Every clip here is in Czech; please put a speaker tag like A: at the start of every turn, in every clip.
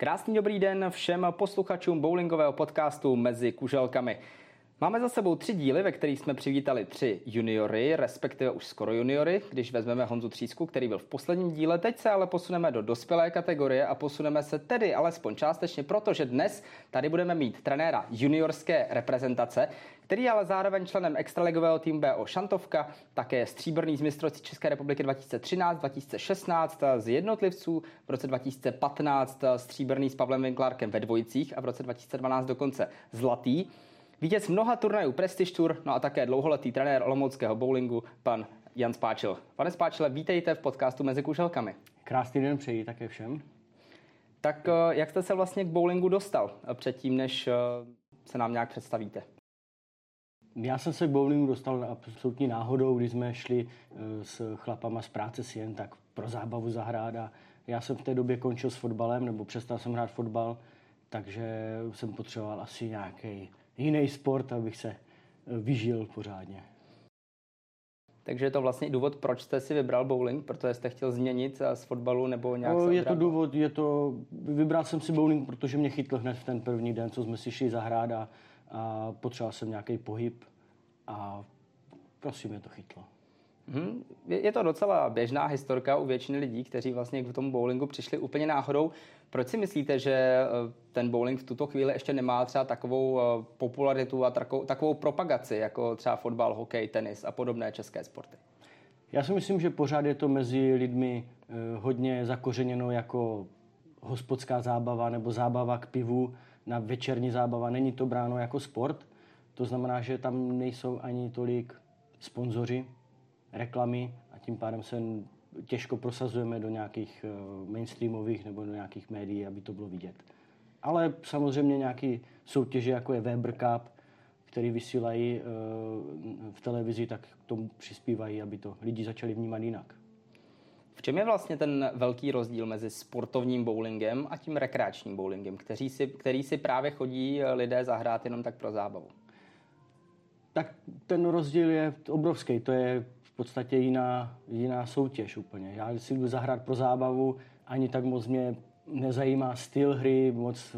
A: Krásný dobrý den všem posluchačům bowlingového podcastu Mezi kuželkami. Máme za sebou tři díly, ve kterých jsme přivítali tři juniory, respektive už skoro juniory, když vezmeme Honzu Třísku, který byl v posledním díle. Teď se ale posuneme do dospělé kategorie a posuneme se tedy alespoň částečně, protože dnes tady budeme mít trenéra juniorské reprezentace, který je ale zároveň členem extraligového týmu BO Šantovka, také stříbrný z mistrovství České republiky 2013, 2016 z jednotlivců, v roce 2015 stříbrný s Pavlem Winklarkem ve dvojicích a v roce 2012 dokonce zlatý. Vítěz mnoha turnajů Prestige Tour, no a také dlouholetý trenér olomouckého bowlingu, pan Jan Spáčil. Pane Spáčile, vítejte v podcastu Mezi kuželkami.
B: Krásný den přeji také všem.
A: Tak eh, jak jste se vlastně k bowlingu dostal předtím, než eh, se nám nějak představíte?
B: Já jsem se k bowlingu dostal absolutní náhodou, když jsme šli eh, s chlapama z práce si jen tak pro zábavu zahrát a já jsem v té době končil s fotbalem, nebo přestal jsem hrát fotbal, takže jsem potřeboval asi nějaký jiný sport, abych se eh, vyžil pořádně.
A: Takže je to vlastně důvod, proč jste si vybral bowling, protože jste chtěl změnit eh, z fotbalu nebo nějak
B: no, Je to důvod, je to, vybral jsem si bowling, protože mě chytl hned v ten první den, co jsme si šli zahrát a, a potřeboval jsem nějaký pohyb a prosím, mě to chytlo.
A: Hmm, je to docela běžná historka u většiny lidí, kteří vlastně k tomu bowlingu přišli úplně náhodou. Proč si myslíte, že eh, ten bowling v tuto chvíli ještě nemá třeba takovou eh, popularitu a takovou, takovou propagaci, jako třeba fotbal, hokej, tenis a podobné české sporty?
B: Já si myslím, že pořád je to mezi lidmi eh, hodně zakořeněno jako hospodská zábava nebo zábava k pivu na večerní zábava. Není to bráno jako sport. To znamená, že tam nejsou ani tolik sponzoři, reklamy a tím pádem se těžko prosazujeme do nějakých eh, mainstreamových nebo do nějakých médií, aby to bylo vidět. Ale samozřejmě nějaké soutěže, jako je Weber Cup, který vysílají eh, v televizi, tak k tomu přispívají, aby to lidi začali vnímat jinak.
A: V čem je vlastně ten velký rozdíl mezi sportovním bowlingem a tím rekreačním bowlingem, který si, který si právě chodí lidé zahrát jenom tak pro zábavu?
B: Tak ten rozdíl je obrovský. To je podstatě jiná, jiná soutěž úplně. Já si jdu zahrát pro zábavu, ani tak moc mě nezajímá styl hry, moc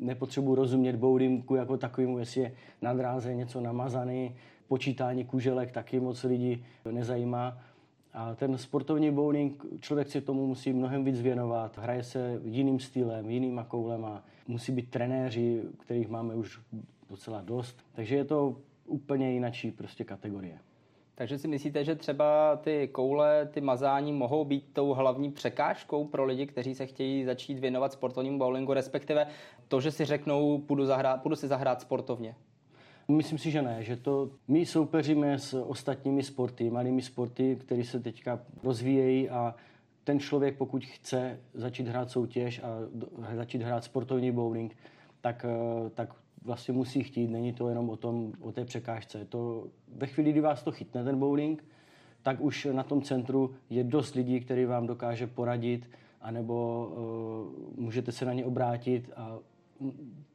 B: nepotřebuji rozumět bowlingu jako takovému, jestli je na dráze něco namazaný, počítání kuželek taky moc lidí nezajímá. A ten sportovní bowling, člověk si tomu musí mnohem víc věnovat. Hraje se jiným stylem, jinýma koulema. Musí být trenéři, kterých máme už docela dost. Takže je to úplně jinačí prostě kategorie.
A: Takže si myslíte, že třeba ty koule, ty mazání mohou být tou hlavní překážkou pro lidi, kteří se chtějí začít věnovat sportovnímu bowlingu, respektive to, že si řeknou, půjdu, zahrát, půjdu si zahrát sportovně?
B: Myslím si, že ne, že to my soupeříme s ostatními sporty, malými sporty, které se teďka rozvíjejí a ten člověk, pokud chce začít hrát soutěž a začít hrát sportovní bowling, tak, eh, tak vlastně musí chtít, není to jenom o, tom, o té překážce. To, ve chvíli, kdy vás to chytne, ten bowling, tak už na tom centru je dost lidí, který vám dokáže poradit, anebo uh, můžete se na ně obrátit a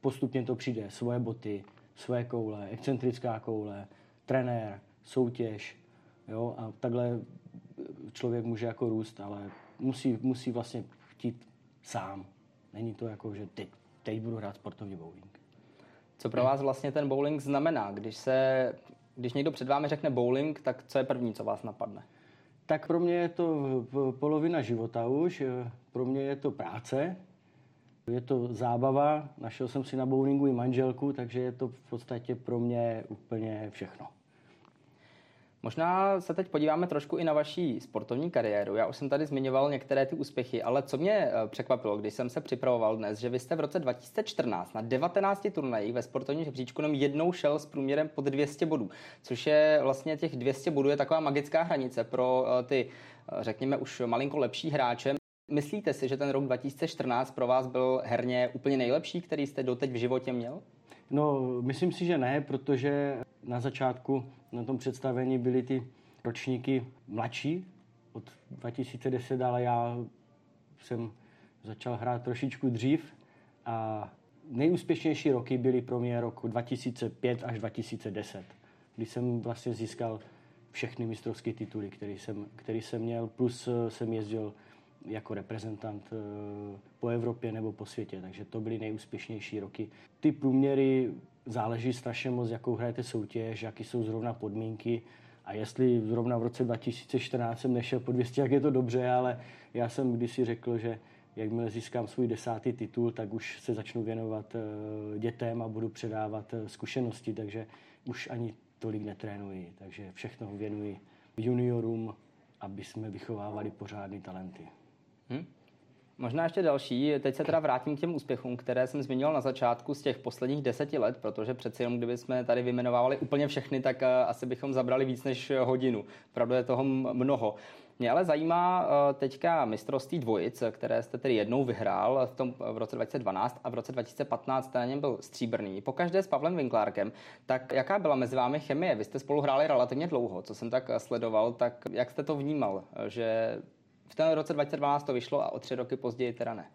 B: postupně to přijde. Svoje boty, svoje koule, excentrická koule, trenér, soutěž. Jo? A takhle člověk může jako růst, ale musí, musí vlastně chtít sám. Není to jako, že teď, teď budu hrát sportovní bowling.
A: Co pro vás vlastně ten bowling znamená? Když, se, když někdo před vámi řekne bowling, tak co je první, co vás napadne?
B: Tak pro mě je to polovina života už. Pro mě je to práce, je to zábava. Našel jsem si na bowlingu i manželku, takže je to v podstatě pro mě úplně všechno.
A: Možná se teď podíváme trošku i na vaší sportovní kariéru. Já už jsem tady zmiňoval některé ty úspěchy, ale co mě eh, překvapilo, když jsem se připravoval dnes, že vy jste v roce 2014 na 19 turnajích ve sportovním žebříčku jenom jednou šel s průměrem pod 200 bodů, což je vlastně těch 200 bodů je taková magická hranice pro eh, ty, eh, řekněme, už malinko lepší hráče. Myslíte si, že ten rok 2014 pro vás byl herně úplně nejlepší, který jste doteď v životě měl?
B: No, myslím si, že ne, protože na začátku na tom představení byly ty ročníky mladší, od 2010, ale já jsem začal hrát trošičku dřív a nejúspěšnější roky byly pro mě rok 2005 až 2010, kdy jsem vlastně získal všechny mistrovské tituly, který jsem, který jsem měl, plus jsem jezdil jako reprezentant eh, po Evropě nebo po světě, takže to byly nejúspěšnější roky. Ty průměry záleží strašně moc, jakou hrajete soutěž, jaký jsou zrovna podmínky a jestli zrovna v roce 2014 jsem nešel po 200, jak je to dobře, ale já jsem kdysi řekl, že jakmile získám svůj desátý titul, tak už se začnu věnovat eh, dětem a budu předávat eh, zkušenosti, takže už ani tolik netrénuji, takže všechno věnuji juniorům, aby jsme vychovávali pořádný talenty. Hmm.
A: Možná ještě další. Teď se teda vrátím k těm úspěchům, které jsem zmiňoval na začátku z těch posledních deseti let, protože přeci jenom, kdyby jsme tady vymenovávali úplně všechny, tak eh, asi bychom zabrali víc než hodinu. Pravda je toho mnoho. Mě ale zajímá eh, teďka mistrovství dvojic, které jste tedy jednou vyhrál v, tom, v roce 2012 a v roce 2015 na něm byl stříbrný. Pokaždé s Pavlem Winklárkem. Tak jaká byla mezi vámi chemie? Vy jste spolu hráli relativně dlouho, co jsem tak sledoval, tak jak jste to vnímal, že v tom roce 2012 to vyšlo a o tři roky později teda ne?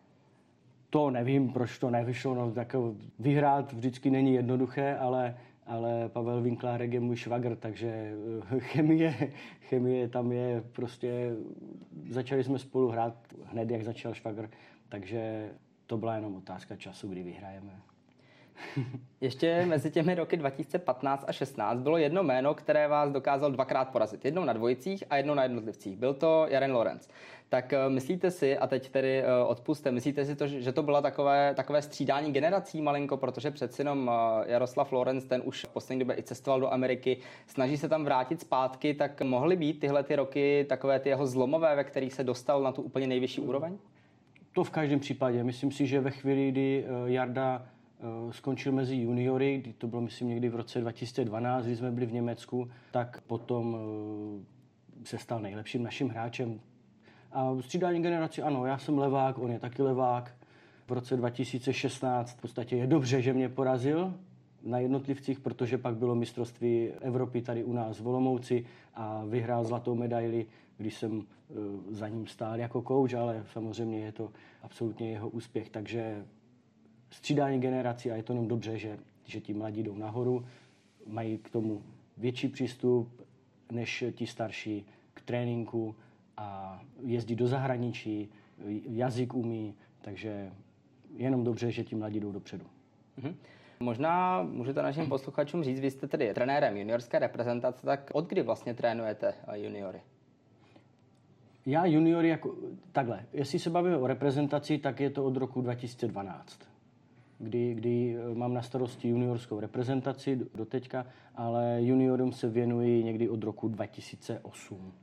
B: To nevím, proč to nevyšlo. No, tak vyhrát vždycky není jednoduché, ale ale Pavel Vinklárek je můj švagr, takže eh, chemie, chemie tam je prostě, začali jsme spolu hrát hned, jak začal švagr, takže to byla jenom otázka času, kdy vyhrajeme.
A: Ještě mezi těmi roky 2015 a 16 bylo jedno jméno, které vás dokázal dvakrát porazit. Jednou na dvojicích a jednou na jednotlivcích. Byl to Jaren Lorenz. Tak eh, myslíte si, a teď tedy eh, odpuste, myslíte si to, že to bylo takové, takové střídání generací malinko, protože přeci jenom eh, Jaroslav Lorenz, ten už v poslední době i cestoval do Ameriky, snaží se tam vrátit zpátky, tak mohly být tyhle ty roky takové ty jeho zlomové, ve kterých se dostal na tu úplně nejvyšší úroveň?
B: To v každém případě. Myslím si, že ve chvíli, kdy Jarda skončil mezi juniory, kdy to bylo myslím někdy v roce 2012, kdy jsme byli v Německu, tak potom se stal nejlepším naším hráčem. A střídání generaci, ano, já jsem levák, on je taky levák. V roce 2016 v podstatě je dobře, že mě porazil na jednotlivcích, protože pak bylo mistrovství Evropy tady u nás v Olomouci a vyhrál zlatou medaili, když jsem e, za ním stál jako kouč, ale samozřejmě je to absolutně jeho úspěch. Takže střídání generací a je to jenom dobře, že, že ti mladí jdou nahoru, mají k tomu větší přístup než ti starší k tréninku, a jezdí do zahraničí, jazyk umí, takže jenom dobře, že ti mladí jdou dopředu. Mm-hmm.
A: Možná můžete našim posluchačům říct, vy jste tedy trenérem juniorské reprezentace, tak od kdy vlastně trénujete juniory?
B: Já juniory jako takhle. Jestli se bavíme o reprezentaci, tak je to od roku 2012, kdy, kdy eh, mám na starosti juniorskou reprezentaci do teďka, ale juniorům se věnuji někdy od roku 2008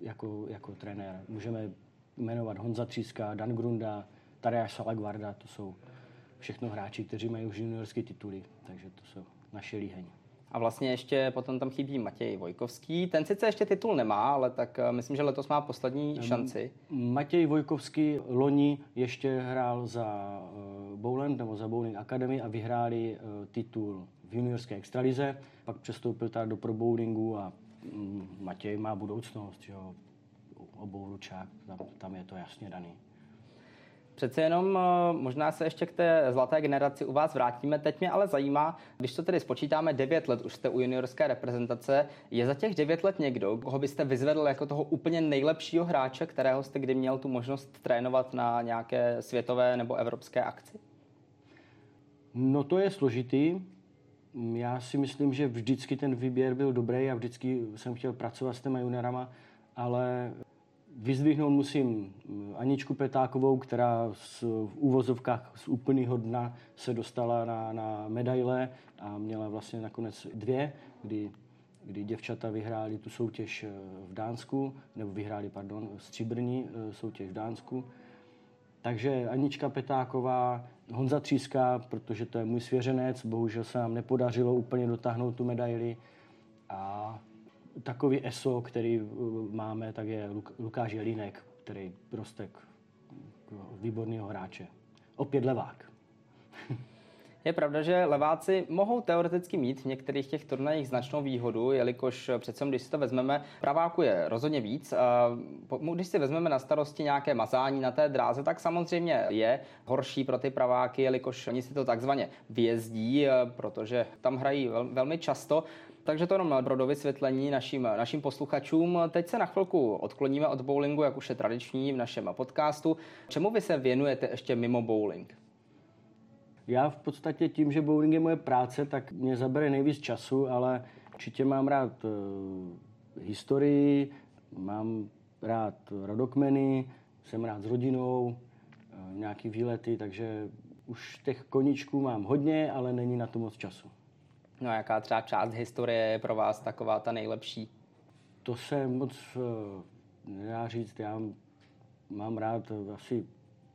B: jako, jako trenér. Můžeme jmenovat Honza Tříska, Dan Grunda, Tadeáš Salagvarda, to jsou všechno hráči, kteří mají už juniorské tituly, takže to jsou naše líheň.
A: A vlastně ještě potom tam chybí Matěj Vojkovský. Ten sice ještě titul nemá, ale tak eh, myslím, že letos má poslední šanci.
B: Matěj Vojkovský loni ještě hrál za uh, Bowland nebo za Bowling Academy a vyhráli uh, titul v juniorské extralize. Pak přestoupil tady do pro bowlingu a Matěj má budoucnost, jo, obou ručák, tam, tam je to jasně daný.
A: Přece jenom eh, možná se ještě k té zlaté generaci u vás vrátíme. Teď mě ale zajímá, když to tedy spočítáme 9 let, už jste u juniorské reprezentace, je za těch 9 let někdo, koho byste vyzvedl jako toho úplně nejlepšího hráče, kterého jste kdy měl tu možnost trénovat na nějaké světové nebo evropské akci?
B: No to je složitý. Já si myslím, že vždycky ten výběr byl dobrý a vždycky jsem chtěl pracovat s těma juniorama, ale vyzdvihnout musím Aničku Petákovou, která z, v úvozovkách z úplného dna se dostala na, na medaile a měla vlastně nakonec dvě, kdy, kdy děvčata vyhráli tu soutěž eh, v Dánsku, nebo vyhráli, pardon, stříbrní eh, soutěž v Dánsku. Takže Anička Petáková, Honza Tříska, protože to je můj svěřenec, bohužel se nám nepodařilo úplně dotáhnout tu medaili. A takový ESO, který uh, máme, tak je Lukáš Jelínek, který roste k výborného hráče. Opět levák.
A: Je pravda, že leváci mohou teoreticky mít v některých těch turnajích značnou výhodu, jelikož přece když si to vezmeme, praváku je rozhodně víc. Když si vezmeme na starosti nějaké mazání na té dráze, tak samozřejmě je horší pro ty praváky, jelikož oni si to takzvaně vyjezdí, protože tam hrají velmi často. Takže to jenom pro dovysvětlení našim, našim posluchačům. Teď se na chvilku odkloníme od bowlingu, jak už je tradiční v našem podcastu. Čemu vy se věnujete ještě mimo bowling?
B: Já v podstatě tím, že bowling je moje práce, tak mě zabere nejvíc času, ale určitě mám rád uh, historii, mám rád rodokmeny, jsem rád s rodinou, uh, nějaký výlety, takže už těch koničků mám hodně, ale není na to moc času.
A: No a jaká třeba část historie je pro vás taková ta nejlepší?
B: To se moc uh, nedá říct. Já mám rád asi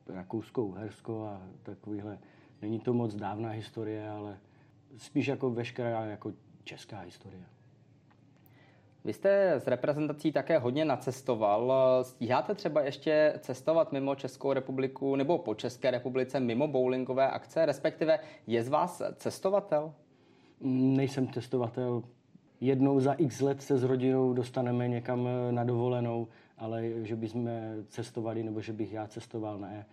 B: rakouskou Hersko a takovýhle. Není to moc dávná historie, ale spíš jako veškerá jako česká historie.
A: Vy jste s reprezentací také hodně nacestoval. Stíháte třeba ještě cestovat mimo Českou republiku nebo po České republice mimo bowlingové akce? Respektive je z vás cestovatel?
B: Nejsem cestovatel. Jednou za x let se s rodinou dostaneme někam na dovolenou, ale že bychom cestovali nebo že bych já cestoval, ne.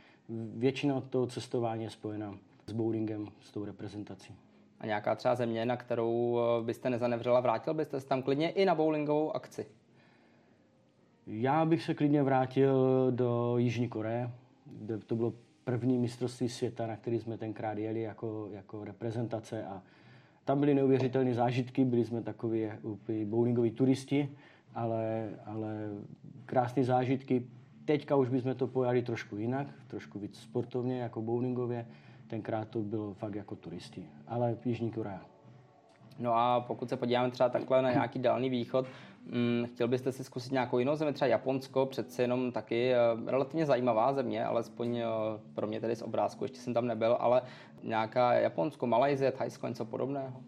B: Většina toho cestování je spojena s bowlingem, s tou reprezentací.
A: A nějaká třeba země, na kterou eh, byste nezanevřela, vrátil byste se tam klidně i na bowlingovou akci?
B: Já bych se klidně vrátil do Jižní Koreje, kde to bylo první mistrovství světa, na který jsme tenkrát jeli jako, jako reprezentace a tam byly neuvěřitelné zážitky, byli jsme takový bowlingoví turisti, ale, ale krásné zážitky. Teďka už bychom to pojali trošku jinak, trošku víc sportovně, jako bowlingově. Tenkrát to bylo fakt jako turisti, ale Jižní Korea.
A: No a pokud se podíváme třeba takhle na nějaký dálný východ, hm, chtěl byste si zkusit nějakou jinou zemi, třeba Japonsko, přece jenom taky uh, relativně zajímavá země, alespoň uh, pro mě tedy z obrázku, ještě jsem tam nebyl, ale nějaká Japonsko, Malajzie, Thajsko, něco podobného?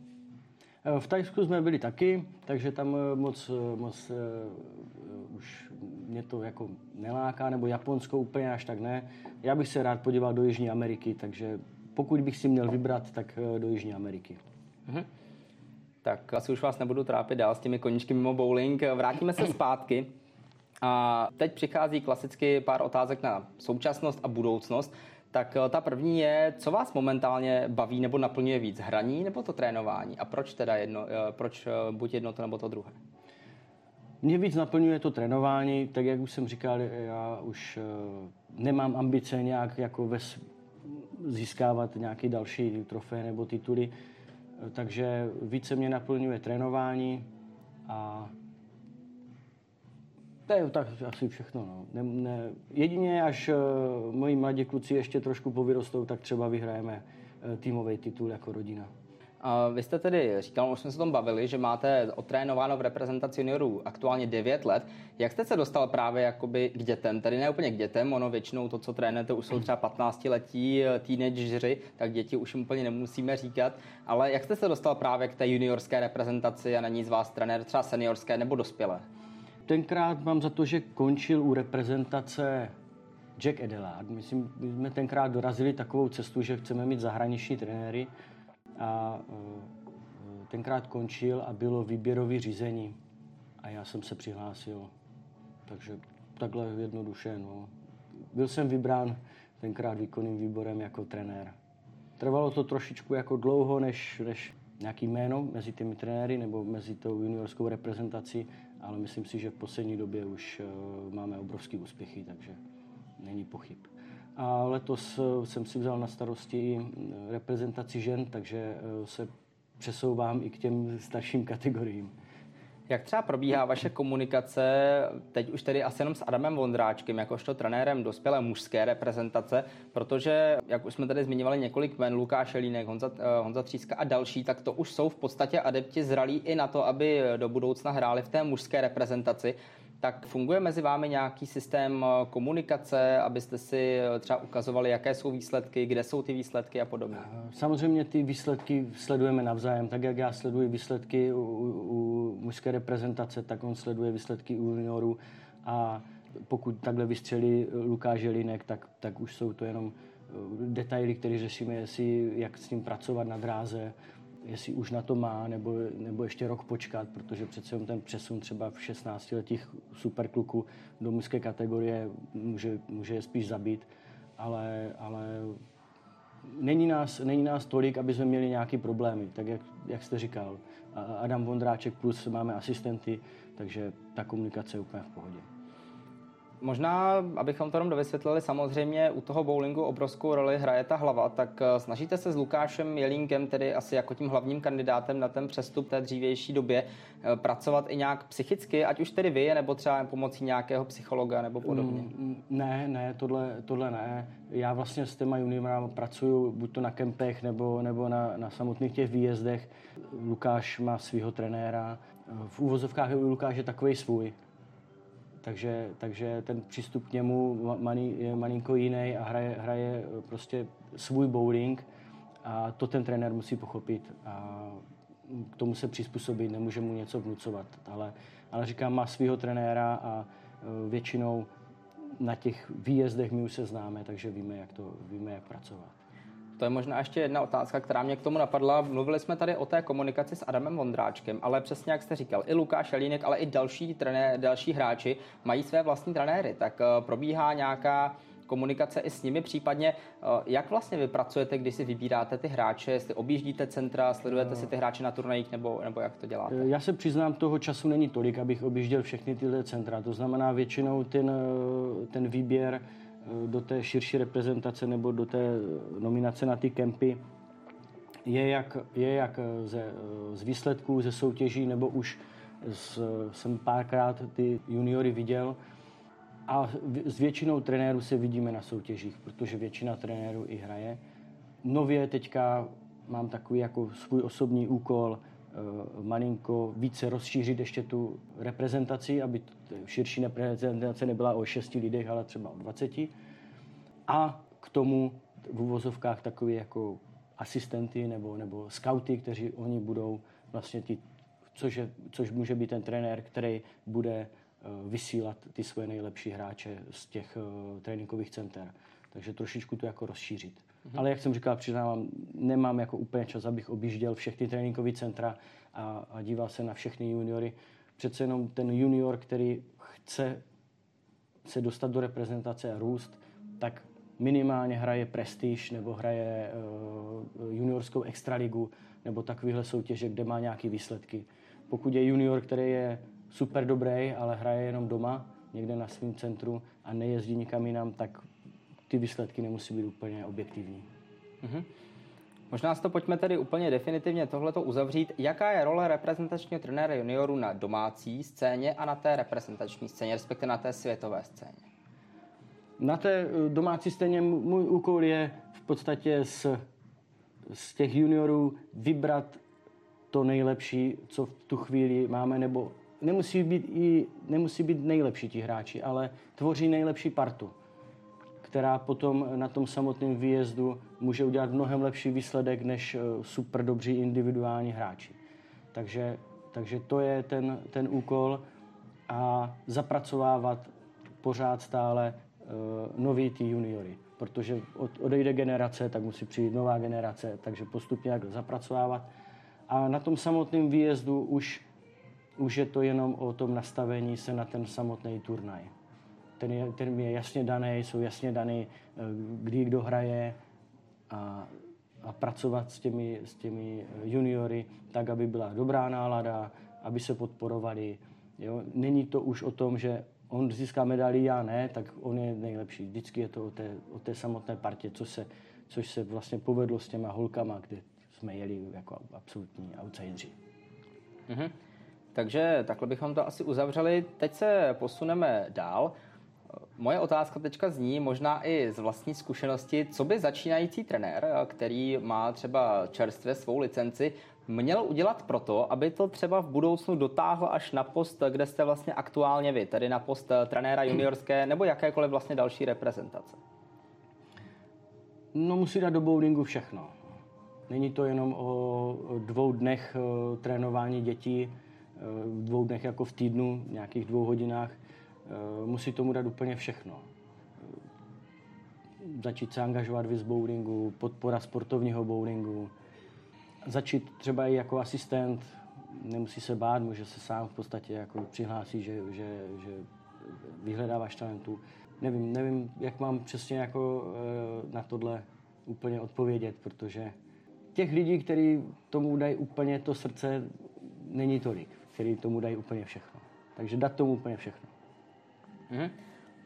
B: Eh, v Tajsku jsme byli taky, takže tam moc, moc uh, už mě to jako neláká, nebo Japonsko úplně až tak ne. Já bych se rád podíval do Jižní Ameriky, takže pokud bych si měl vybrat, tak eh, do Jižní Ameriky. Mhm.
A: Tak asi už vás nebudu trápit dál s těmi koníčky mimo bowling. Vrátíme se zpátky. A teď přichází klasicky pár otázek na současnost a budoucnost. Tak eh, ta první je, co vás momentálně baví nebo naplňuje víc, hraní nebo to trénování? A proč teda jedno, eh, proč buď jedno to nebo to druhé?
B: Mě víc naplňuje to trénování, tak jak už jsem říkal, já už nemám ambice nějak jako ve, získávat nějaké další trofeje nebo tituly, takže více mě naplňuje trénování a to je tak asi všechno. No. Ne, ne, jedině až uh, moji mladí kluci ještě trošku povyrostou, tak třeba vyhrajeme uh, týmový titul jako rodina.
A: Vy jste tedy říkal, už jsme se tom bavili, že máte otrénováno v reprezentaci juniorů aktuálně 9 let. Jak jste se dostal právě jakoby k dětem? Tedy ne úplně k dětem, ono většinou to, co trénujete, už jsou třeba 15 letí eh, teenageři, tak děti už jim úplně nemusíme říkat. Ale jak jste se dostal právě k té juniorské reprezentaci a není z vás trenér třeba seniorské nebo dospělé?
B: Tenkrát mám za to, že končil u reprezentace Jack Edelard. Myslím, my jsme tenkrát dorazili takovou cestu, že chceme mít zahraniční trenéry a e, tenkrát končil a bylo výběrové řízení a já jsem se přihlásil. Takže takhle jednoduše. No. Byl jsem vybrán tenkrát výkonným výborem jako trenér. Trvalo to trošičku jako dlouho, než, než nějaký jméno mezi těmi trenéry nebo mezi tou juniorskou reprezentací, ale myslím si, že v poslední době už uh, máme obrovský úspěchy, takže není pochyb. A letos eh, jsem si vzal na starosti eh, reprezentaci žen, takže eh, se přesouvám i k těm starším kategoriím.
A: Jak třeba probíhá vaše komunikace, teď už tedy asi jenom s Adamem Vondráčkem, jakožto trenérem dospělé mužské reprezentace, protože, jak už jsme tady zmiňovali několik men, Lukáš Elínek, Honza, Honza Tříska a další, tak to už jsou v podstatě adepti zralí i na to, aby do budoucna hráli v té mužské reprezentaci tak funguje mezi vámi nějaký systém eh, komunikace, abyste si eh, třeba ukazovali, jaké jsou výsledky, kde jsou ty výsledky a podobně? Eh,
B: samozřejmě ty výsledky sledujeme navzájem. Tak jak já sleduji výsledky u, u, mužské reprezentace, tak on sleduje výsledky u juniorů a pokud takhle vystřelí Lukáš Želinek, tak, tak už jsou to jenom detaily, které řešíme, jestli jak s ním pracovat na dráze, jestli už na to má, nebo, nebo ještě rok počkat, protože přece ten přesun třeba v 16 letých superkluků do mužské kategorie může, může je spíš zabít, ale, ale není nás, není nás tolik, aby jsme měli nějaké problémy, tak jak, jak jste říkal. Adam Vondráček plus máme asistenty, takže ta komunikace je úplně v pohodě.
A: Možná, abychom to jenom dovysvětlili, samozřejmě u toho bowlingu obrovskou roli hraje ta hlava, tak eh, snažíte se s Lukášem Jelínkem, tedy asi jako tím hlavním kandidátem na ten přestup té dřívější době, eh, pracovat i nějak psychicky, ať už tedy vy, nebo třeba pomocí nějakého psychologa nebo podobně? Mm,
B: ne, ne, tohle, tohle ne. Já vlastně s těma juniorama pracuju buď to na kempech, nebo, nebo na, na samotných těch výjezdech. Lukáš má svého trenéra. V úvozovkách je Lukáš je takový svůj takže, takže ten přístup k němu je malinko jiný a hraje, hraje prostě svůj bowling a to ten trenér musí pochopit a k tomu se přizpůsobit, nemůže mu něco vnucovat, ale, ale říkám, má svého trenéra a e, většinou na těch výjezdech my už se známe, takže víme, jak, to, víme, jak pracovat.
A: To je možná ještě jedna otázka, která mě k tomu napadla. Mluvili jsme tady o té komunikaci s Adamem Vondráčkem, ale přesně jak jste říkal, i Lukáš Jelínek, ale i další, trené, další hráči mají své vlastní trenéry. Tak uh, probíhá nějaká komunikace i s nimi, případně uh, jak vlastně vy pracujete, když si vybíráte ty hráče, jestli objíždíte centra, sledujete si ty hráče na turnajích, nebo, nebo jak to děláte?
B: Já se přiznám, toho času není tolik, abych objížděl všechny tyhle centra. To znamená většinou ten, eh, ten výběr do té širší reprezentace nebo do té nominace na ty kempy je jak, je jak ze, z výsledků, ze soutěží, nebo už z, jsem párkrát ty juniory viděl. A s většinou trenérů se vidíme na soutěžích, protože většina trenérů i hraje. Nově teďka mám takový jako svůj osobní úkol malinko více rozšířit ještě tu reprezentaci, aby širší reprezentace nebyla o 6 lidech, ale třeba o 20. A k tomu v uvozovkách takové jako asistenty nebo, nebo scouty, kteří oni budou vlastně ty, což, je, což může být ten trenér, který bude eh, vysílat ty svoje nejlepší hráče z těch uh, tréninkových center. Takže trošičku to jako rozšířit. Mm-hmm. Ale jak jsem říkal, přiznávám, nemám jako úplně čas, abych objížděl všechny tréninkové centra a, a díval se na všechny juniory. Přece jenom ten junior, který chce se dostat do reprezentace a růst, tak minimálně hraje prestiž nebo hraje uh, juniorskou extraligu nebo takovéhle soutěže, kde má nějaké výsledky. Pokud je junior, který je super dobrý, ale hraje jenom doma, někde na svém centru a nejezdí nikam jinam, tak ty výsledky nemusí být úplně objektivní. Mm-hmm.
A: Možná si to pojďme tedy úplně definitivně tohleto uzavřít. Jaká je role reprezentačního trenéra juniorů na domácí scéně a na té reprezentační scéně, respektive na té světové scéně?
B: Na té eh, domácí scéně můj úkol je v podstatě z, z těch juniorů vybrat to nejlepší, co v tu chvíli máme, nebo nemusí být, i, nemusí být nejlepší ti hráči, ale tvoří nejlepší partu která potom na tom samotném výjezdu může udělat mnohem lepší výsledek než eh, super dobří individuální hráči. Takže, takže to je ten, ten úkol a zapracovávat pořád stále uh, nový ty juniory. Protože od, odejde generace, tak musí přijít nová generace, takže postupně jak zapracovávat. A na tom samotném výjezdu už, už je to jenom o tom nastavení se na ten samotný turnaj ten je, ten je jasně daný, jsou jasně daný, eh, kdy kdo hraje a, a pracovat s těmi, s těmi eh, juniory tak, aby byla dobrá nálada, aby se podporovali. Jo? Není to už o tom, že on získá medaili, já ne, tak on je nejlepší. Vždycky je to o té, o té samotné partě, co se, což se vlastně povedlo s těma holkama, kde jsme jeli jako absolutní outsideri.
A: Mm-hmm. Takže takhle bychom to asi uzavřeli. Teď se posuneme dál. Moje otázka teďka zní, možná i z vlastní zkušenosti, co by začínající trenér, který má třeba čerstvě svou licenci, měl udělat proto, aby to třeba v budoucnu dotáhl až na post, kde jste vlastně aktuálně vy, tedy na post trenéra juniorské nebo jakékoliv vlastně další reprezentace?
B: No musí dát do bowlingu všechno. Není to jenom o dvou dnech eh, trénování dětí, eh, dvou dnech jako v týdnu, nějakých dvou hodinách. Eh, musí tomu dát úplně všechno. Eh, začít se angažovat v bowlingu, podpora sportovního bowlingu, začít třeba i jako asistent, nemusí se bát, může se sám v podstatě jako přihlásit, že, že, že vyhledáváš talentu. Nevím, nevím, jak mám přesně jako eh, na tohle úplně odpovědět, protože těch lidí, kteří tomu dají úplně to srdce, není tolik, který tomu dají úplně všechno. Takže dát tomu úplně všechno.
A: Mm-hmm.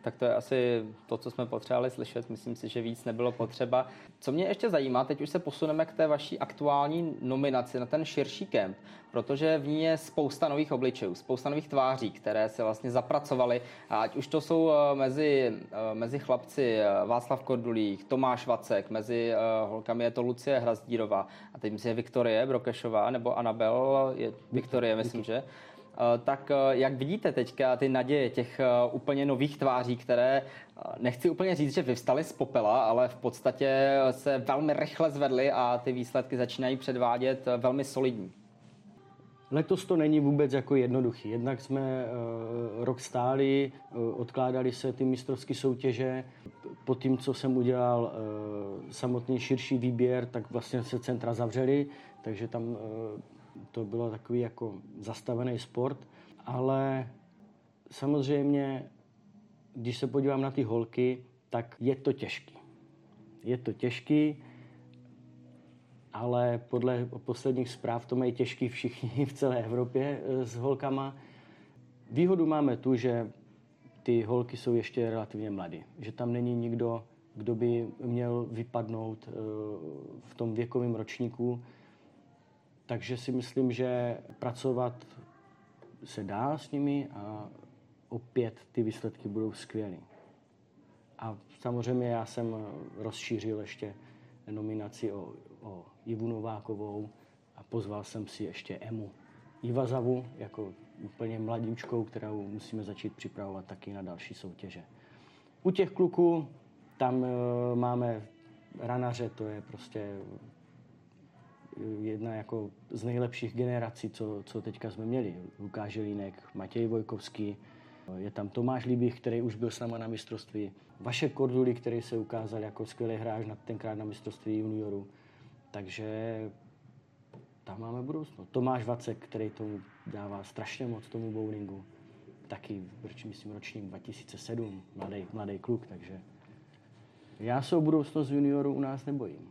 A: Tak to je asi to, co jsme potřebovali slyšet. Myslím si, že víc nebylo potřeba. Co mě ještě zajímá, teď už se posuneme k té vaší aktuální nominaci na ten širší kemp, protože v ní je spousta nových obličejů, spousta nových tváří, které se vlastně zapracovaly. Ať už to jsou eh, mezi, eh, mezi chlapci eh, Václav Kordulík, Tomáš Vacek, mezi holkami je to Lucie Hrazdírová a teď myslím je Viktorie Brokešová nebo Anabel, je Viktorie, myslím, že. Eh, tak eh, jak vidíte teďka ty naděje těch eh, úplně nových tváří, které nechci úplně říct, že vyvstaly z popela, ale v podstatě se velmi rychle zvedly a ty výsledky začínají předvádět velmi solidní.
B: Letos to není vůbec jako jednoduchý. Jednak jsme rok stáli, odkládali se ty mistrovské soutěže. Po tím, co jsem udělal samotný širší výběr, tak vlastně se centra zavřely, takže tam to bylo takový jako zastavený sport, ale samozřejmě, když se podívám na ty holky, tak je to těžký. Je to těžký, ale podle posledních zpráv to mají těžký všichni v celé Evropě eh, s holkama. Výhodu máme tu, že ty holky jsou ještě relativně mladé, že tam není nikdo, kdo by měl vypadnout eh, v tom věkovém ročníku, takže si myslím, že pracovat se dá s nimi a opět ty výsledky budou skvělé. A samozřejmě já jsem rozšířil ještě nominaci o, o Ivu Novákovou a pozval jsem si ještě Emu Ivazavu jako úplně mladíčkou, kterou musíme začít připravovat taky na další soutěže. U těch kluků tam uh, máme ranaře, to je prostě jedna jako z nejlepších generací, co, co teďka jsme měli. Lukáš Želínek, Matěj Vojkovský, je tam Tomáš Líbich, který už byl s náma na mistrovství. Vaše Korduli, který se ukázal jako skvělý hráč na, tenkrát na mistrovství juniorů. Takže tam máme budoucnost. Tomáš Vacek, který tomu dává strašně moc tomu bowlingu. Taky, myslím, ročník 2007, mladý, mladý kluk, takže já se o budoucnost juniorů u nás nebojím.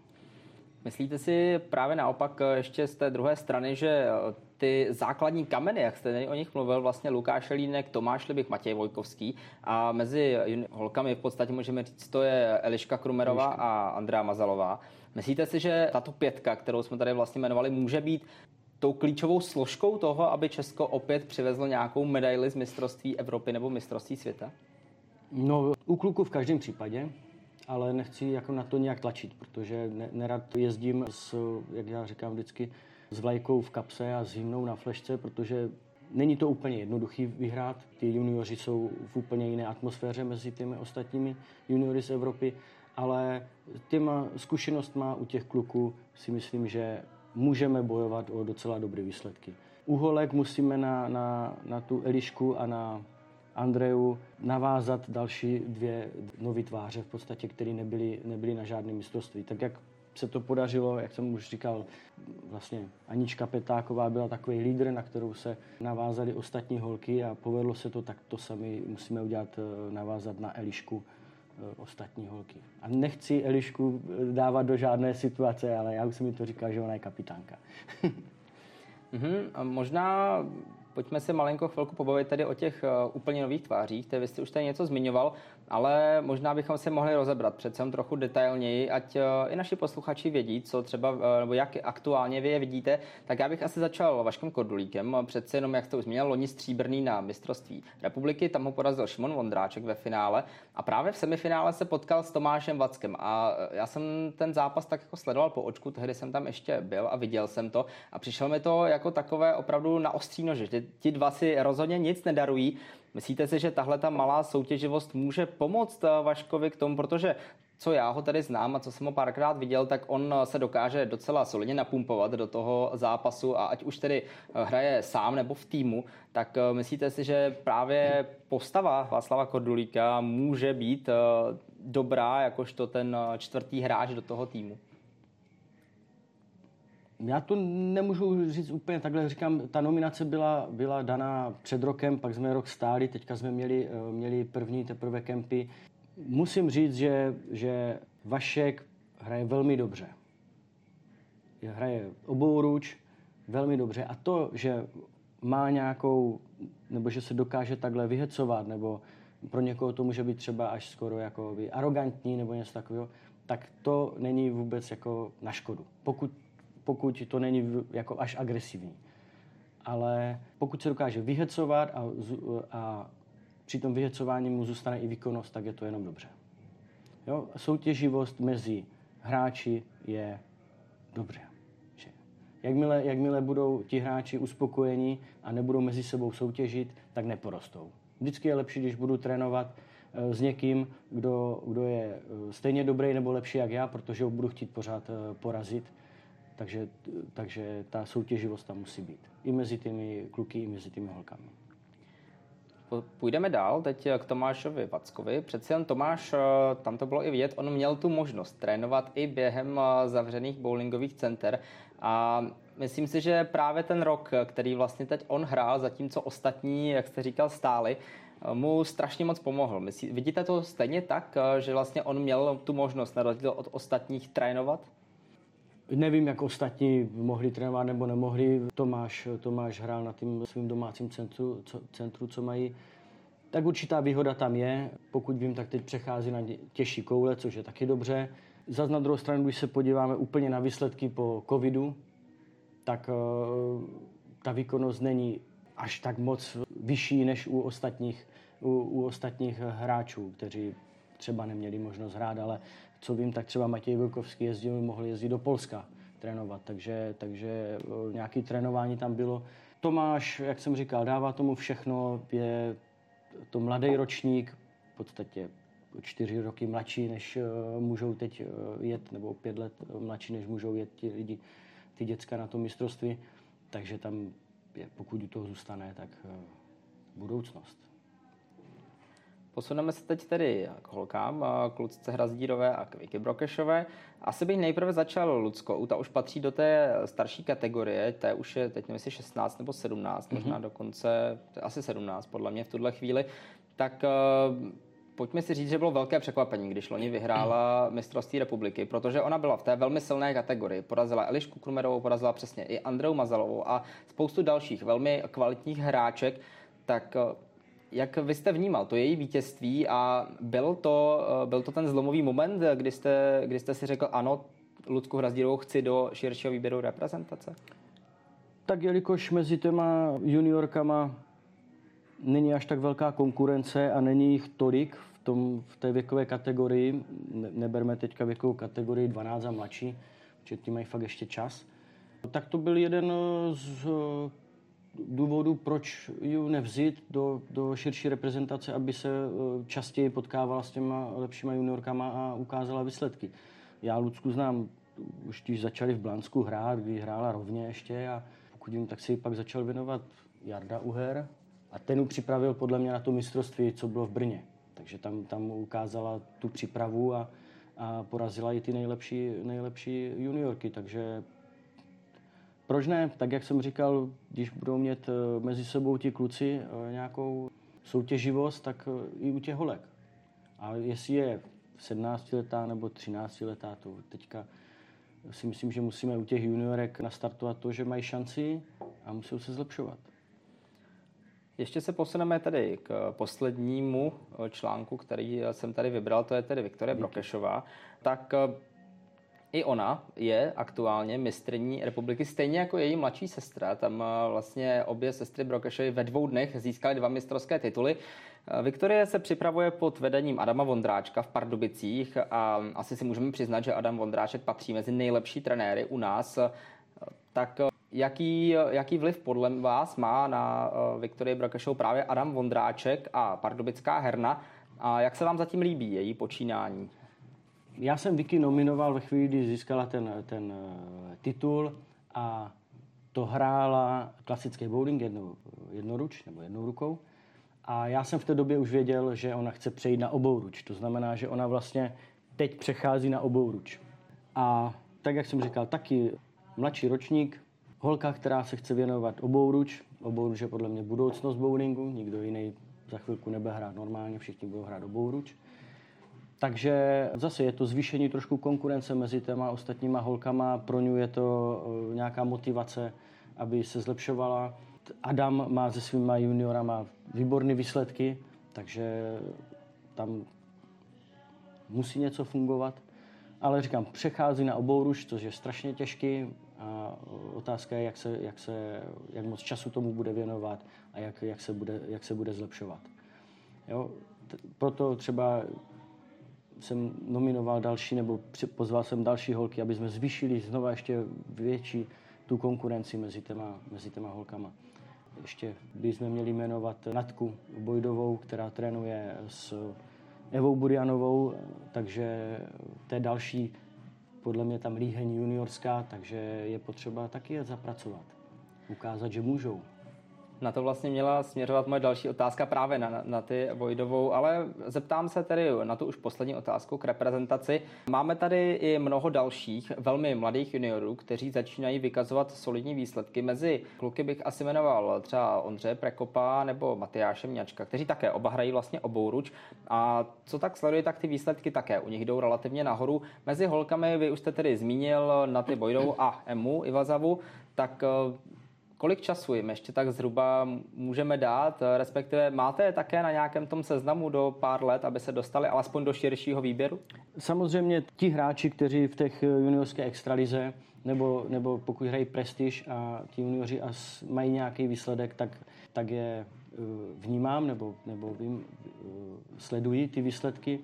A: Myslíte si právě naopak eh, ještě z té druhé strany, že eh, ty základní kameny, jak jste o nich mluvil, vlastně Lukáš Línek, Tomáš Libik, Matěj Vojkovský a mezi holkami v podstatě můžeme říct, to je Eliška Krumerová Eliška. a Andrea Mazalová. Myslíte si, že tato pětka, kterou jsme tady vlastně jmenovali, může být tou klíčovou složkou toho, aby Česko opět přivezlo nějakou medaili z mistrovství Evropy nebo mistrovství světa?
B: No, u kluku v každém případě ale nechci jako na to nějak tlačit, protože ne, nerad jezdím s, jak já říkám vždycky, s vlajkou v kapse a s hymnou na flešce, protože není to úplně jednoduchý vyhrát. Ty junioři jsou v úplně jiné atmosféře mezi těmi ostatními juniory z Evropy, ale těma zkušenostma u těch kluků si myslím, že můžeme bojovat o docela dobré výsledky. U holek musíme na, na, na tu Elišku a na Andreju navázat další dvě nové tváře v podstatě, které nebyly, nebyly na žádném mistrovství. Tak jak se to podařilo, jak jsem už říkal, vlastně Anička Petáková byla takový lídr, na kterou se navázali ostatní holky a povedlo se to, tak to sami musíme udělat, eh, navázat na Elišku eh, ostatní holky. A nechci Elišku eh, dávat do žádné situace, ale já už jsem mi to říkal, že ona je kapitánka.
A: mm-hmm. A možná Pojďme se malinko chvilku pobavit tady o těch uh, úplně nových tvářích. Ty vy jste už tady něco zmiňoval, ale možná bychom se mohli rozebrat přece trochu detailněji, ať uh, i naši posluchači vědí, co třeba, uh, nebo jak aktuálně vy je vidíte. Tak já bych asi začal Vaškem Kordulíkem. Přece jenom, jak jste už zmínil, loni stříbrný na mistrovství republiky, tam ho porazil Šimon Vondráček ve finále a právě v semifinále se potkal s Tomášem Vackem a já jsem ten zápas tak jako sledoval po očku, tehdy jsem tam ještě byl a viděl jsem to a přišel mi to jako takové opravdu na ostří nože, že ti dva si rozhodně nic nedarují. Myslíte si, že tahle ta malá soutěživost může pomoct eh, Vaškovi k tomu, protože co já ho tady znám a co jsem ho párkrát viděl, tak on se dokáže docela solidně napumpovat do toho zápasu a ať už tedy eh, hraje sám nebo v týmu, tak eh, myslíte si, že právě postava Václava Kordulíka může být dobrá jakožto ten čtvrtý hráč do toho týmu?
B: Já to nemůžu říct úplně takhle, říkám, ta nominace byla, byla daná před rokem, pak jsme rok stáli, teďka jsme měli, eh, měli první teprve kempy. Musím říct, že, že Vašek hraje velmi dobře. Hraje obouruč velmi dobře a to, že má nějakou, nebo že se dokáže takhle vyhecovat, nebo pro někoho to může být třeba až skoro jako arrogantní nebo něco takového, tak to není vůbec jako na škodu. Pokud, pokud to není jako až agresivní. Ale pokud se dokáže vyhecovat a, a při tom vyhecování mu zůstane i výkonnost, tak je to jenom dobře. Jo? Soutěživost mezi hráči je dobře. Jakmile, jakmile budou ti hráči uspokojení a nebudou mezi sebou soutěžit, tak neporostou. Vždycky je lepší, když budu trénovat eh, s někým, kdo, kdo je eh, stejně dobrý nebo lepší jak já, protože ho budu chtít pořád eh, porazit. Takže, takže ta soutěživost tam musí být. I mezi těmi kluky, i mezi těmi holkami.
A: Půjdeme dál, teď k Tomášovi Vackovi. Přeci jen Tomáš, tam to bylo i vidět, on měl tu možnost trénovat i během zavřených bowlingových center a myslím si, že právě ten rok, který vlastně teď on hrál, zatímco ostatní, jak jste říkal, stáli, mu strašně moc pomohl. Myslí, vidíte to stejně tak, že vlastně on měl tu možnost na rozdíl od ostatních trénovat?
B: Nevím, jak ostatní mohli trénovat nebo nemohli. Tomáš, Tomáš hrál na tím svým domácím centru, co, centru, co mají. Tak určitá výhoda tam je. Pokud vím, tak teď přechází na těžší koule, což je taky dobře. Zas na druhou stranu, když se podíváme úplně na výsledky po covidu, tak uh, ta výkonnost není až tak moc vyšší než u ostatních, u, u ostatních hráčů, kteří třeba neměli možnost hrát, ale co vím, tak třeba Matěj Vilkovský jezdil, mohl jezdit do Polska trénovat, takže, takže nějaké trénování tam bylo. Tomáš, jak jsem říkal, dává tomu všechno, je to mladý ročník, v podstatě čtyři roky mladší, než uh, můžou teď uh, jet, nebo pět let mladší, než můžou jet ti lidi, ty děcka na tom mistrovství. Takže tam, je, pokud u toho zůstane, tak uh, budoucnost.
A: Posuneme se teď tedy k holkám, k Lucce Hrazdírové a k Vicky Brokešové. Asi bych nejprve začal Luckou, ta už patří do té starší kategorie, ta už je teď nevím, jestli 16 nebo 17, mm-hmm. možná dokonce, asi 17 podle mě v tuhle chvíli. Tak Pojďme si říct, že bylo velké překvapení, když loni vyhrála mistrovství republiky, protože ona byla v té velmi silné kategorii. Porazila Elišku Krumerovou, porazila přesně i Andreu Mazalovou a spoustu dalších velmi kvalitních hráček. Tak eh, jak vy jste vnímal to její vítězství a byl to, eh, byl to ten zlomový moment, kdy jste, kdy jste si řekl, ano, Lucku Hrazdírovou chci do širšího výběru reprezentace?
B: Tak jelikož mezi těma juniorkama není až tak velká konkurence a není jich tolik v, tom, v té věkové kategorii. Ne, neberme teďka věkovou kategorii 12 a mladší, protože ti mají fakt ještě čas. Tak to byl jeden z důvodů, proč ji nevzít do, do širší reprezentace, aby se eh, častěji potkávala s těma lepšíma juniorkama a ukázala výsledky. Já Lucku znám už když začali v Blansku hrát, kdy hrála rovně ještě a pokud jim tak si pak začal věnovat Jarda Uher, a ten ji připravil podle mě na to mistrovství, co bylo v Brně. Takže tam, tam ukázala tu přípravu a, a porazila i ty nejlepší, nejlepší juniorky. Takže proč ne? Tak jak jsem říkal, když budou mít eh, mezi sebou ti kluci eh, nějakou soutěživost, tak eh, i u těch holek. A jestli je 17 letá nebo 13 letá, to teďka si myslím, že musíme u těch juniorek nastartovat to, že mají šanci a musí se zlepšovat.
A: Ještě se posuneme tedy k poslednímu článku, který jsem tady vybral, to je tedy Viktorie Brokešová. Tak i ona je aktuálně mistrní republiky, stejně jako její mladší sestra. Tam eh, vlastně obě sestry Brokešovy ve dvou dnech získaly dva mistrovské tituly. Viktorie se připravuje pod vedením Adama Vondráčka v Pardubicích a asi si můžeme přiznat, že Adam Vondráček patří mezi nejlepší trenéry u nás. Tak Jaký, jaký vliv podle vás má na Viktorii Brakešovou právě Adam Vondráček a pardubická herna? A jak se vám zatím líbí její počínání?
B: Já jsem Vicky nominoval ve chvíli, kdy získala ten, ten uh, titul a to hrála klasický bowling jednou, jednoruč nebo jednou rukou. A já jsem v té době už věděl, že ona chce přejít na obouruč. To znamená, že ona vlastně teď přechází na obouruč. A tak, jak jsem říkal, taky mladší ročník, holka, která se chce věnovat obouruč. Obouruč je podle mě budoucnost bowlingu, nikdo jiný za chvilku nebude hrát normálně, všichni budou hrát obouruč. Takže zase je to zvýšení trošku konkurence mezi těma ostatníma holkama, pro ňu je to eh, nějaká motivace, aby se zlepšovala. Adam má se svýma juniorama výborné výsledky, takže tam musí něco fungovat. Ale říkám, přechází na obouruč, což je strašně těžký a otázka je, jak, se, jak, se, jak moc času tomu bude věnovat a jak, jak, se, bude, jak se bude zlepšovat. Jo? Proto třeba jsem nominoval další, nebo pozval jsem další holky, aby jsme zvýšili znova ještě větší tu konkurenci mezi těma, mezi těma holkama. Ještě bychom měli jmenovat Natku Bojdovou, která trénuje s Evou Burianovou, takže to je další, podle mě tam líheň juniorská, takže je potřeba taky je zapracovat. Ukázat, že můžou.
A: Na to vlastně měla směřovat moje další otázka právě na, na ty Vojdovou, ale zeptám se tedy na tu už poslední otázku k reprezentaci. Máme tady i mnoho dalších velmi mladých juniorů, kteří začínají vykazovat solidní výsledky. Mezi kluky bych asi jmenoval třeba Ondřeje Prekopa nebo Matyáše Mňačka, kteří také oba hrají vlastně obouruč. A co tak sleduje, tak ty výsledky také u nich jdou relativně nahoru. Mezi holkami vy už jste tedy zmínil na ty Vojdovou a Emu Ivazavu, tak Kolik času jim ještě tak zhruba můžeme dát, respektive máte je také na nějakém tom seznamu do pár let, aby se dostali alespoň do širšího výběru?
B: Samozřejmě ti hráči, kteří v těch juniorské extralize nebo, nebo pokud hrají prestiž a ti junioři a mají nějaký výsledek, tak, tak je eh, vnímám nebo, nebo vím, eh, sleduji ty výsledky.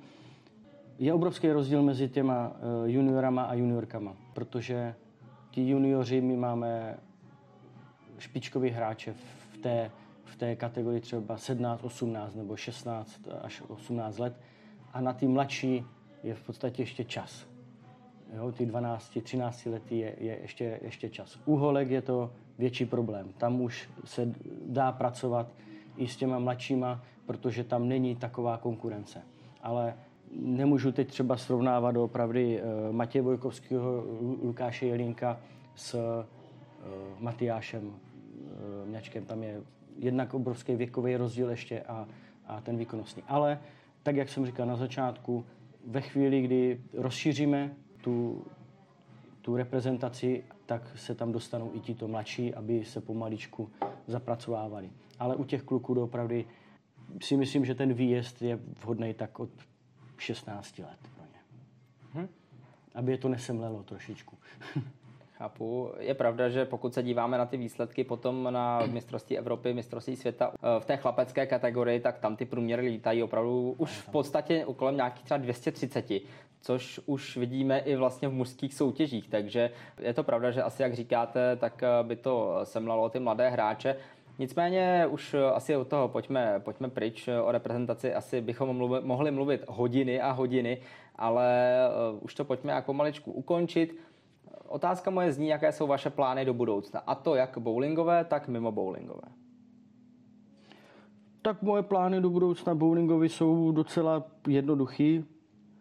B: Je obrovský rozdíl mezi těma eh, juniorama a juniorkama, protože ti junioři my máme špičkoví hráče v té, v té kategorii třeba 17, 18 nebo 16 až 18 let a na ty mladší je v podstatě ještě čas. Jo, ty 12, 13 letý je, je ještě, ještě čas. U holek je to větší problém. Tam už se dá pracovat i s těma mladšíma, protože tam není taková konkurence. Ale nemůžu teď třeba srovnávat opravdu uh, Matěje Vojkovského, Lukáše Jelínka s uh, Matyášem mňačkem. Tam je jednak obrovský věkový rozdíl ještě a, a ten výkonnostní. Ale tak, jak jsem říkal na začátku, ve chvíli, kdy rozšíříme tu, tu reprezentaci, tak se tam dostanou i tito mladší, aby se pomaličku zapracovávali. Ale u těch kluků opravdu si myslím, že ten výjezd je vhodný tak od 16 let pro ně. Hm? Aby je to nesemlelo trošičku.
A: Chápu. Je pravda, že pokud se díváme na ty výsledky potom na mistrovství Evropy, mistrovství světa eh, v té chlapecké kategorii, tak tam ty průměry lítají opravdu už v podstatě kolem nějakých třeba 230 což už vidíme i vlastně v mužských soutěžích. Takže je to pravda, že asi jak říkáte, tak eh, by to semlalo ty mladé hráče. Nicméně už eh, asi od toho pojďme, pojďme pryč. O reprezentaci asi bychom mluvit, mohli mluvit hodiny a hodiny, ale už to pojďme jako maličku ukončit. Otázka moje zní, jaké jsou vaše plány do budoucna. A to jak bowlingové, tak mimo bowlingové.
B: Tak moje plány do budoucna bowlingové jsou docela jednoduchý.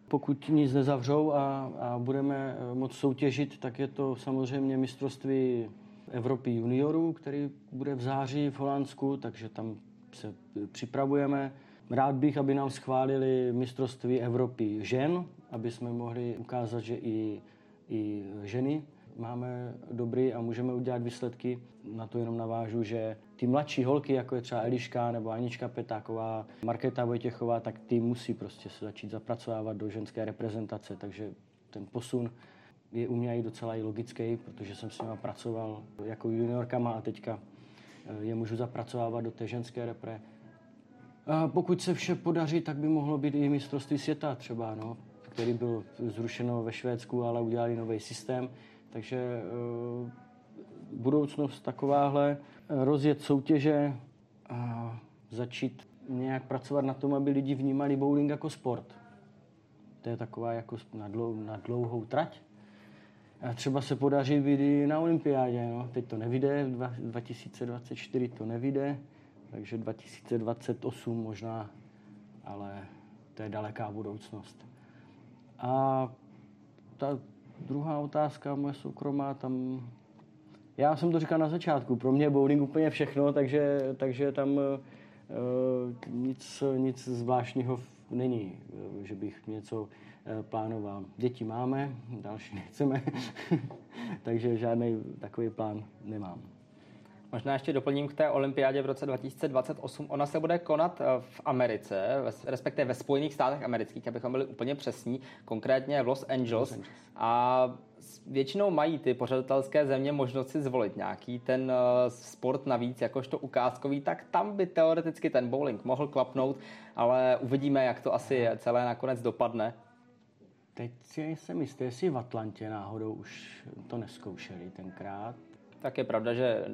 B: Pokud nic nezavřou a, a budeme eh, moc soutěžit, tak je to samozřejmě mistrovství Evropy juniorů, který bude v září v Holandsku, takže tam se připravujeme. Rád bych, aby nám schválili mistrovství Evropy žen, aby jsme mohli ukázat, že i i ženy máme dobrý a můžeme udělat výsledky. Na to jenom navážu, že ty mladší holky, jako je třeba Eliška nebo Anička Petáková, Markéta Vojtěchová, tak ty musí prostě se začít zapracovávat do ženské reprezentace, takže ten posun je u mě i docela i logický, protože jsem s nimi pracoval jako juniorkama a teďka eh, je můžu zapracovávat do té ženské repre. A pokud se vše podaří, tak by mohlo být i mistrovství světa třeba, no který byl zrušeno ve Švédsku, ale udělali nový systém. Takže eh, budoucnost takováhle, rozjet soutěže a začít nějak pracovat na tom, aby lidi vnímali bowling jako sport. To je taková jako na, dlou, na dlouhou trať. A třeba se podaří být i na olympiádě. No. Teď to nevyjde, 2024 to nevyjde, takže 2028 možná, ale to je daleká budoucnost. A ta druhá otázka, moje soukromá, tam... Já jsem to říkal na začátku, pro mě je bowling úplně všechno, takže, takže tam uh, nic, nic zvláštního není, eh, že bych něco eh, plánoval. Děti máme, další nechceme, takže žádný takový plán nemám.
A: Možná ještě doplním k té olympiádě v roce 2028. Ona se bude konat v Americe, respektive ve Spojených státech amerických, abychom byli úplně přesní, konkrétně v Los Angeles. Los Angeles. A většinou mají ty pořadatelské země možnost si zvolit nějaký ten uh, sport navíc, jakožto ukázkový, tak tam by teoreticky ten bowling mohl klapnout, ale uvidíme, jak to asi celé nakonec dopadne.
B: Teď si jsem jistý, jestli v Atlantě náhodou už to neskoušeli tenkrát.
A: Tak je pravda, že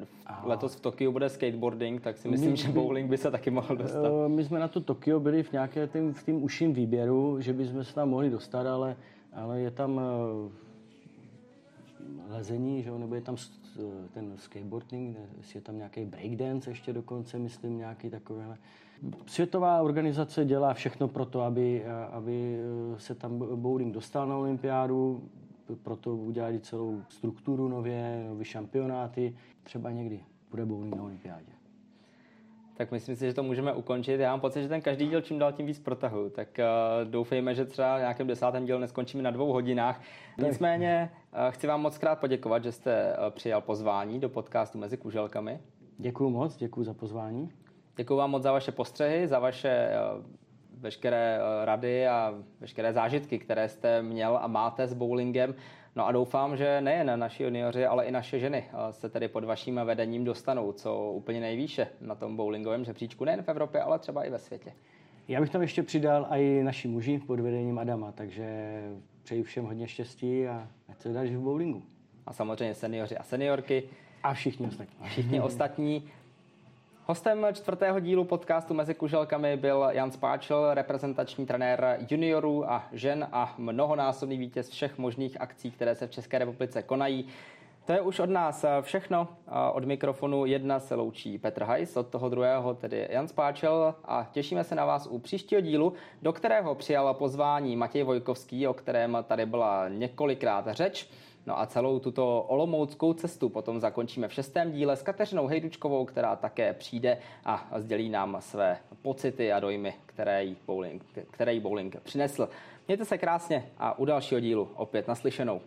A: letos v Tokiu bude skateboarding, tak si myslím, my, že bowling by se taky mohl dostat.
B: Eh, my jsme na to Tokio byli v nějakém tým, v tým užším výběru, že bychom se tam mohli dostat, ale, ale je tam eh, lezení, že jo, nebo je tam ten skateboarding, je tam nějaký breakdance ještě dokonce, myslím, nějaký takový. Světová organizace dělá všechno pro to, aby, aby se tam bowling dostal na olympiádu, proto udělali celou strukturu nově, nové šampionáty. Třeba někdy bude bowling na olympiádě
A: tak myslím si, že to můžeme ukončit. Já mám pocit, že ten každý díl čím dál tím víc protahu, tak uh, doufejme, že třeba v nějakém desátém dílu neskončíme na dvou hodinách. Nicméně uh, chci vám moc krát poděkovat, že jste uh, přijal pozvání do podcastu Mezi kuželkami.
B: Děkuji moc, děkuji za pozvání.
A: Děkuji vám moc za vaše postřehy, za vaše uh, veškeré rady a veškeré zážitky, které jste měl a máte s bowlingem. No a doufám, že nejen naši junioři, ale i naše ženy se tedy pod vaším vedením dostanou co úplně nejvýše na tom bowlingovém žebříčku, nejen v Evropě, ale třeba i ve světě.
B: Já bych tam ještě přidal i naši muži pod vedením Adama, takže přeji všem hodně štěstí a ať se daří v bowlingu.
A: A samozřejmě seniori a seniorky.
B: A všichni ostatní.
A: Všichni ostatní. Hostem čtvrtého dílu podcastu Mezi kuželkami byl Jan Spáčel, reprezentační trenér juniorů a žen a mnohonásobný vítěz všech možných akcí, které se v České republice konají. To je už od nás všechno. Od mikrofonu jedna se loučí Petr Hajs, od toho druhého tedy Jan Spáčel a těšíme se na vás u příštího dílu, do kterého přijala pozvání Matěj Vojkovský, o kterém tady byla několikrát řeč. No a celou tuto olomouckou cestu potom zakončíme v šestém díle s Kateřinou Hejdučkovou, která také přijde a sdělí nám své pocity a dojmy, které jí bowling, které jí bowling přinesl. Mějte se krásně a u dalšího dílu opět naslyšenou.